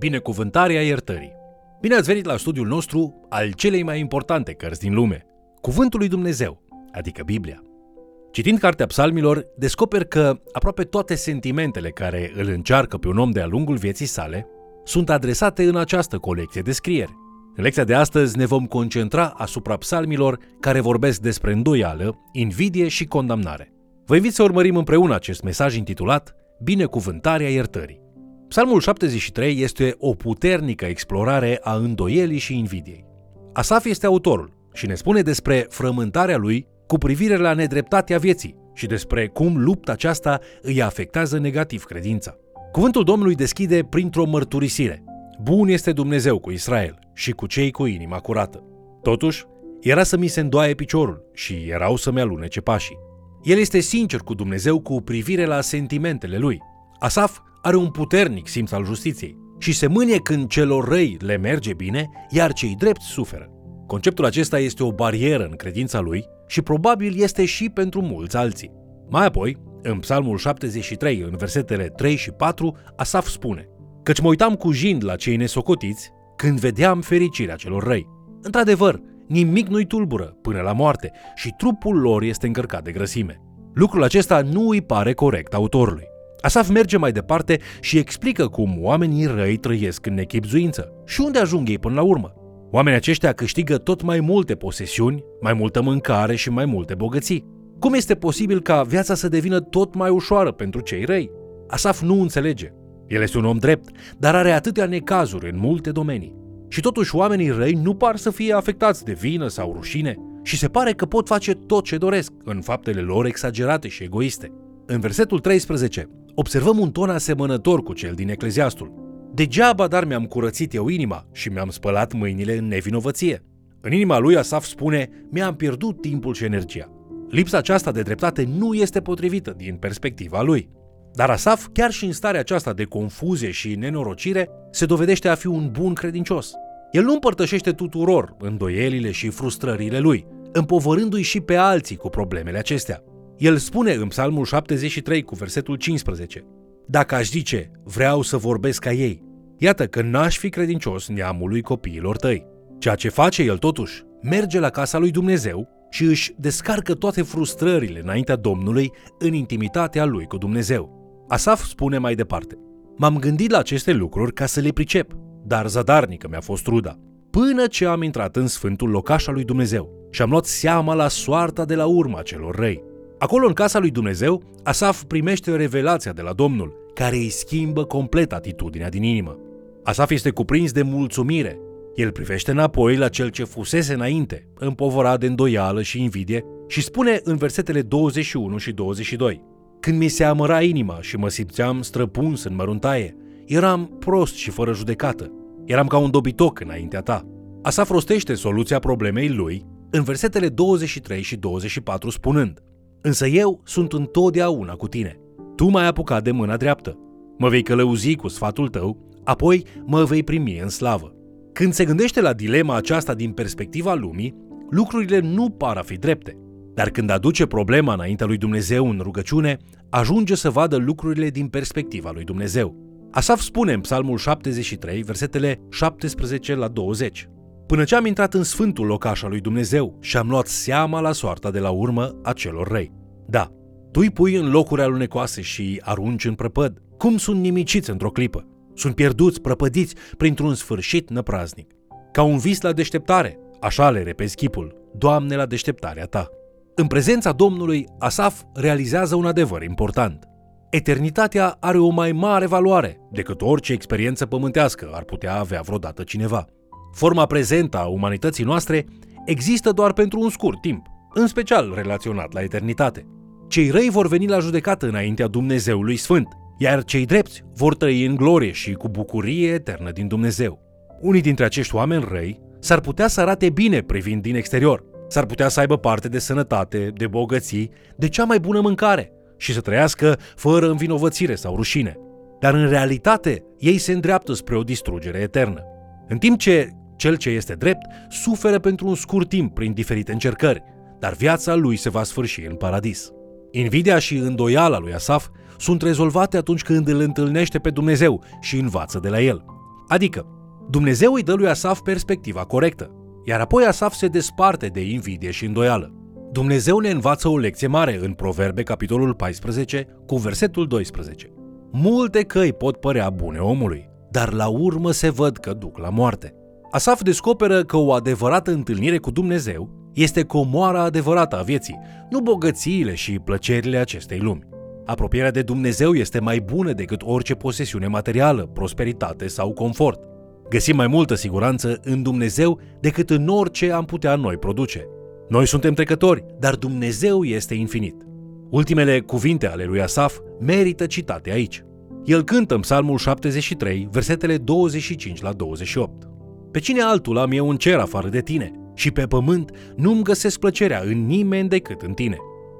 Binecuvântarea iertării. Bine ați venit la studiul nostru al celei mai importante cărți din lume, Cuvântul lui Dumnezeu, adică Biblia. Citind cartea psalmilor, descoper că aproape toate sentimentele care îl încearcă pe un om de-a lungul vieții sale sunt adresate în această colecție de scrieri. În lecția de astăzi ne vom concentra asupra psalmilor care vorbesc despre îndoială, invidie și condamnare. Vă invit să urmărim împreună acest mesaj intitulat Binecuvântarea iertării. Psalmul 73 este o puternică explorare a îndoielii și invidiei. Asaf este autorul și ne spune despre frământarea lui cu privire la nedreptatea vieții și despre cum lupta aceasta îi afectează negativ credința. Cuvântul Domnului deschide printr-o mărturisire. Bun este Dumnezeu cu Israel și cu cei cu inima curată. Totuși, era să mi se îndoaie piciorul și erau să-mi alunece pașii. El este sincer cu Dumnezeu cu privire la sentimentele lui. Asaf are un puternic simț al justiției și se mânie când celor răi le merge bine, iar cei drepți suferă. Conceptul acesta este o barieră în credința lui și probabil este și pentru mulți alții. Mai apoi, în Psalmul 73, în versetele 3 și 4, Asaf spune Căci mă uitam cu jind la cei nesocotiți când vedeam fericirea celor răi. Într-adevăr, nimic nu-i tulbură până la moarte și trupul lor este încărcat de grăsime. Lucrul acesta nu îi pare corect autorului. Asaf merge mai departe și explică cum oamenii răi trăiesc în nechipzuință și unde ajung ei până la urmă. Oamenii aceștia câștigă tot mai multe posesiuni, mai multă mâncare și mai multe bogății. Cum este posibil ca viața să devină tot mai ușoară pentru cei răi? Asaf nu înțelege. El este un om drept, dar are atâtea necazuri în multe domenii. Și totuși oamenii răi nu par să fie afectați de vină sau rușine și se pare că pot face tot ce doresc în faptele lor exagerate și egoiste. În versetul 13, observăm un ton asemănător cu cel din Ecleziastul. Degeaba dar mi-am curățit eu inima și mi-am spălat mâinile în nevinovăție. În inima lui Asaf spune, mi-am pierdut timpul și energia. Lipsa aceasta de dreptate nu este potrivită din perspectiva lui. Dar Asaf, chiar și în starea aceasta de confuzie și nenorocire, se dovedește a fi un bun credincios. El nu împărtășește tuturor îndoielile și frustrările lui, împovărându-i și pe alții cu problemele acestea. El spune în Psalmul 73 cu versetul 15, Dacă aș zice, vreau să vorbesc ca ei, iată că n-aș fi credincios neamului copiilor tăi. Ceea ce face el totuși, merge la casa lui Dumnezeu și își descarcă toate frustrările înaintea Domnului în intimitatea lui cu Dumnezeu. Asaf spune mai departe, M-am gândit la aceste lucruri ca să le pricep, dar zadarnică mi-a fost ruda, până ce am intrat în sfântul locaș al lui Dumnezeu și am luat seama la soarta de la urma celor răi. Acolo, în casa lui Dumnezeu, Asaf primește revelația de la Domnul, care îi schimbă complet atitudinea din inimă. Asaf este cuprins de mulțumire. El privește înapoi la cel ce fusese înainte, împovorat de îndoială și invidie, și spune în versetele 21 și 22 Când mi se amăra inima și mă simțeam străpuns în măruntaie, eram prost și fără judecată. Eram ca un dobitoc înaintea ta. Asaf rostește soluția problemei lui în versetele 23 și 24 spunând Însă eu sunt întotdeauna cu tine. Tu m-ai apucat de mâna dreaptă. Mă vei călăuzi cu sfatul tău, apoi mă vei primi în slavă. Când se gândește la dilema aceasta din perspectiva lumii, lucrurile nu par a fi drepte. Dar când aduce problema înaintea lui Dumnezeu în rugăciune, ajunge să vadă lucrurile din perspectiva lui Dumnezeu. Asaf spune în Psalmul 73, versetele 17 la 20 până ce am intrat în sfântul locaș al lui Dumnezeu și am luat seama la soarta de la urmă a celor răi. Da, tu îi pui în locuri alunecoase și arunci în prăpăd. Cum sunt nimiciți într-o clipă? Sunt pierduți, prăpădiți printr-un sfârșit năpraznic. Ca un vis la deșteptare, așa le repezi chipul, Doamne, la deșteptarea ta. În prezența Domnului, Asaf realizează un adevăr important. Eternitatea are o mai mare valoare decât orice experiență pământească ar putea avea vreodată cineva. Forma prezentă a umanității noastre există doar pentru un scurt timp, în special relaționat la eternitate. Cei răi vor veni la judecată înaintea Dumnezeului Sfânt, iar cei drepți vor trăi în glorie și cu bucurie eternă din Dumnezeu. Unii dintre acești oameni răi s-ar putea să arate bine privind din exterior, s-ar putea să aibă parte de sănătate, de bogății, de cea mai bună mâncare și să trăiască fără învinovățire sau rușine. Dar în realitate, ei se îndreaptă spre o distrugere eternă. În timp ce cel ce este drept suferă pentru un scurt timp prin diferite încercări, dar viața lui se va sfârși în paradis. Invidia și îndoiala lui Asaf sunt rezolvate atunci când îl întâlnește pe Dumnezeu și învață de la el. Adică, Dumnezeu îi dă lui Asaf perspectiva corectă, iar apoi Asaf se desparte de invidie și îndoială. Dumnezeu ne învață o lecție mare în Proverbe, capitolul 14, cu versetul 12. Multe căi pot părea bune omului, dar la urmă se văd că duc la moarte. Asaf descoperă că o adevărată întâlnire cu Dumnezeu este comoara adevărată a vieții, nu bogățiile și plăcerile acestei lumi. Apropierea de Dumnezeu este mai bună decât orice posesiune materială, prosperitate sau confort. Găsim mai multă siguranță în Dumnezeu decât în orice am putea noi produce. Noi suntem trecători, dar Dumnezeu este infinit. Ultimele cuvinte ale lui Asaf merită citate aici. El cântă în Psalmul 73, versetele 25 la 28. Pe cine altul am eu în cer afară de tine? Și pe pământ nu-mi găsesc plăcerea în nimeni decât în tine.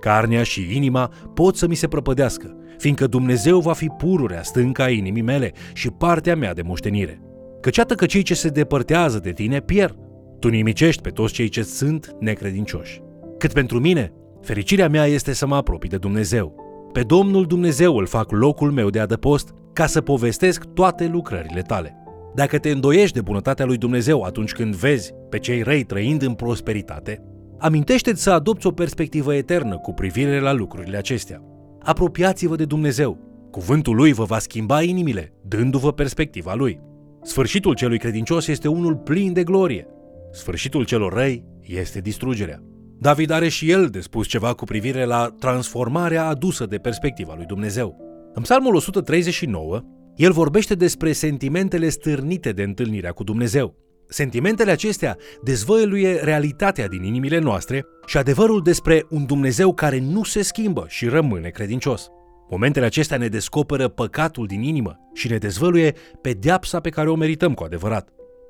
Carnea și inima pot să mi se prăpădească, fiindcă Dumnezeu va fi pururea stânca inimii mele și partea mea de moștenire. Căci atât că cei ce se depărtează de tine pierd. Tu nimicești pe toți cei ce sunt necredincioși. Cât pentru mine, fericirea mea este să mă apropii de Dumnezeu. Pe Domnul Dumnezeu îl fac locul meu de adăpost ca să povestesc toate lucrările tale. Dacă te îndoiești de bunătatea lui Dumnezeu atunci când vezi pe cei răi trăind în prosperitate, amintește-ți să adopți o perspectivă eternă cu privire la lucrurile acestea. Apropiați-vă de Dumnezeu. Cuvântul lui vă va schimba inimile, dându-vă perspectiva lui. Sfârșitul celui credincios este unul plin de glorie. Sfârșitul celor răi este distrugerea. David are și el de spus ceva cu privire la transformarea adusă de perspectiva lui Dumnezeu. În Psalmul 139, el vorbește despre sentimentele stârnite de întâlnirea cu Dumnezeu. Sentimentele acestea dezvăluie realitatea din inimile noastre și adevărul despre un Dumnezeu care nu se schimbă și rămâne credincios. Momentele acestea ne descoperă păcatul din inimă și ne dezvăluie pedeapsa pe care o merităm cu adevărat.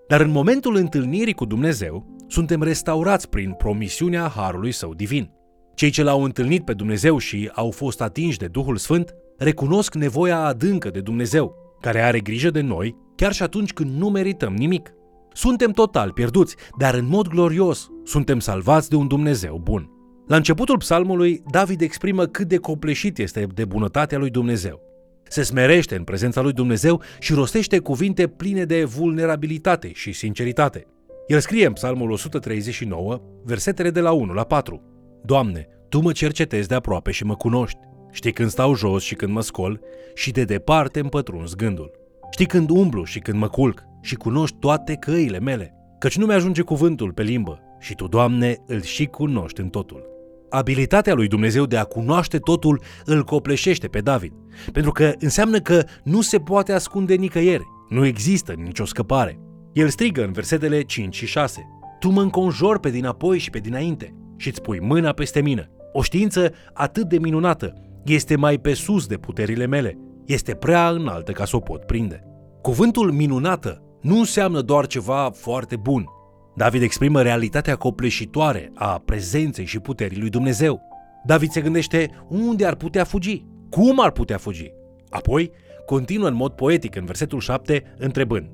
Dar în momentul întâlnirii cu Dumnezeu, suntem restaurați prin promisiunea Harului Său divin. Cei ce l-au întâlnit pe Dumnezeu și au fost atinși de Duhul Sfânt recunosc nevoia adâncă de Dumnezeu, care are grijă de noi chiar și atunci când nu merităm nimic. Suntem total pierduți, dar în mod glorios suntem salvați de un Dumnezeu bun. La începutul psalmului, David exprimă cât de copleșit este de bunătatea lui Dumnezeu. Se smerește în prezența lui Dumnezeu și rostește cuvinte pline de vulnerabilitate și sinceritate. El scrie în psalmul 139, versetele de la 1 la 4. Doamne, Tu mă cercetezi de aproape și mă cunoști. Știi când stau jos și când mă scol și de departe îmi pătrunzi gândul. Știi când umblu și când mă culc și cunoști toate căile mele, căci nu mi-ajunge cuvântul pe limbă și Tu, Doamne, îl și cunoști în totul. Abilitatea lui Dumnezeu de a cunoaște totul îl copleșește pe David, pentru că înseamnă că nu se poate ascunde nicăieri, nu există nicio scăpare. El strigă în versetele 5 și 6. Tu mă înconjori pe dinapoi și pe dinainte și îți pui mâna peste mine. O știință atât de minunată este mai pe sus de puterile mele, este prea înaltă ca să o pot prinde. Cuvântul minunată nu înseamnă doar ceva foarte bun. David exprimă realitatea copleșitoare a prezenței și puterii lui Dumnezeu. David se gândește unde ar putea fugi, cum ar putea fugi. Apoi, continuă în mod poetic în versetul 7, întrebând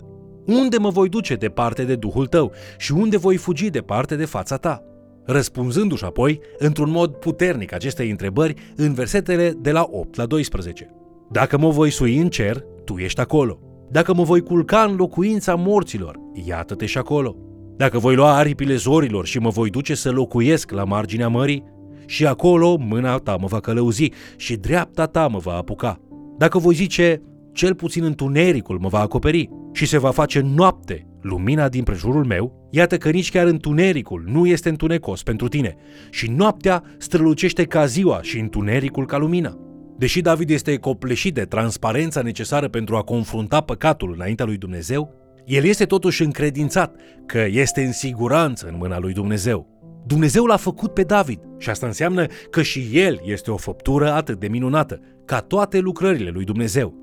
Unde mă voi duce departe de Duhul tău și unde voi fugi departe de fața ta? Răspunzându-și apoi, într-un mod puternic acestei întrebări, în versetele de la 8 la 12. Dacă mă voi sui în cer, tu ești acolo. Dacă mă voi culca în locuința morților, iată-te și acolo. Dacă voi lua aripile zorilor și mă voi duce să locuiesc la marginea mării, și acolo mâna ta mă va călăuzi și dreapta ta mă va apuca. Dacă voi zice, cel puțin întunericul mă va acoperi și se va face noapte lumina din prejurul meu, iată că nici chiar întunericul nu este întunecos pentru tine și noaptea strălucește ca ziua și întunericul ca lumina. Deși David este copleșit de transparența necesară pentru a confrunta păcatul înaintea lui Dumnezeu, el este totuși încredințat că este în siguranță în mâna lui Dumnezeu. Dumnezeu l-a făcut pe David și asta înseamnă că și el este o făptură atât de minunată, ca toate lucrările lui Dumnezeu.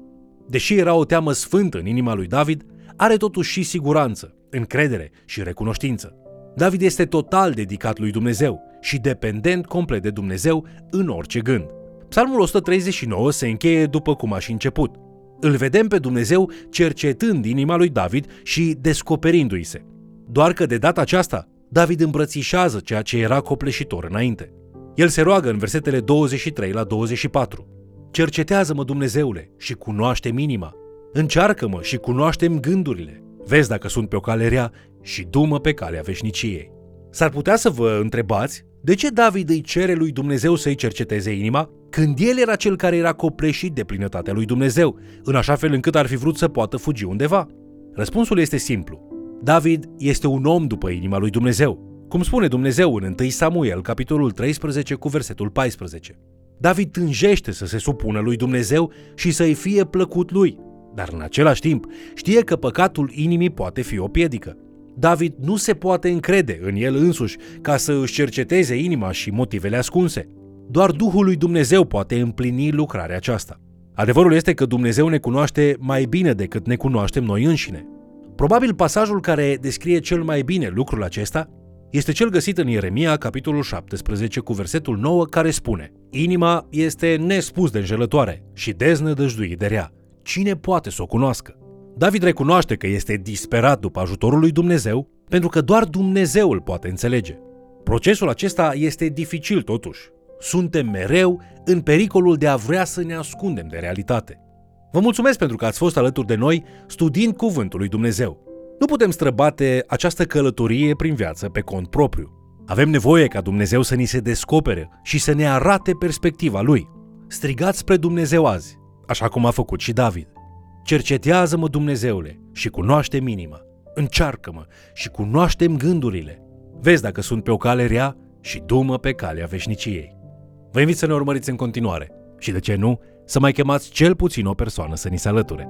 Deși era o teamă sfântă în inima lui David, are totuși și siguranță, încredere și recunoștință. David este total dedicat lui Dumnezeu și dependent complet de Dumnezeu în orice gând. Psalmul 139 se încheie după cum a și început. Îl vedem pe Dumnezeu cercetând inima lui David și descoperindu-i se. Doar că de data aceasta, David îmbrățișează ceea ce era copleșitor înainte. El se roagă în versetele 23 la 24. Cercetează-mă, Dumnezeule, și cunoaște minima. Încearcă-mă și cunoaștem gândurile. Vezi dacă sunt pe o cale rea și dumă pe calea veșniciei. S-ar putea să vă întrebați de ce David îi cere lui Dumnezeu să-i cerceteze inima când el era cel care era copleșit de plinătatea lui Dumnezeu, în așa fel încât ar fi vrut să poată fugi undeva? Răspunsul este simplu. David este un om după inima lui Dumnezeu, cum spune Dumnezeu în 1 Samuel, capitolul 13 cu versetul 14. David tânjește să se supună lui Dumnezeu și să-i fie plăcut lui, dar în același timp știe că păcatul inimii poate fi o piedică. David nu se poate încrede în el însuși ca să își cerceteze inima și motivele ascunse. Doar Duhul lui Dumnezeu poate împlini lucrarea aceasta. Adevărul este că Dumnezeu ne cunoaște mai bine decât ne cunoaștem noi înșine. Probabil pasajul care descrie cel mai bine lucrul acesta este cel găsit în Ieremia, capitolul 17, cu versetul 9, care spune Inima este nespus de înjelătoare și deznădăjduit de rea. Cine poate să o cunoască? David recunoaște că este disperat după ajutorul lui Dumnezeu, pentru că doar Dumnezeu îl poate înțelege. Procesul acesta este dificil totuși. Suntem mereu în pericolul de a vrea să ne ascundem de realitate. Vă mulțumesc pentru că ați fost alături de noi studiind Cuvântul lui Dumnezeu. Nu putem străbate această călătorie prin viață pe cont propriu. Avem nevoie ca Dumnezeu să ni se descopere și să ne arate perspectiva Lui. Strigați spre Dumnezeu azi, așa cum a făcut și David. Cercetează-mă, Dumnezeule, și cunoaște minima. Încearcă-mă și cunoaștem gândurile. Vezi dacă sunt pe o cale rea și dumă pe calea veșniciei. Vă invit să ne urmăriți în continuare și, de ce nu, să mai chemați cel puțin o persoană să ni se alăture.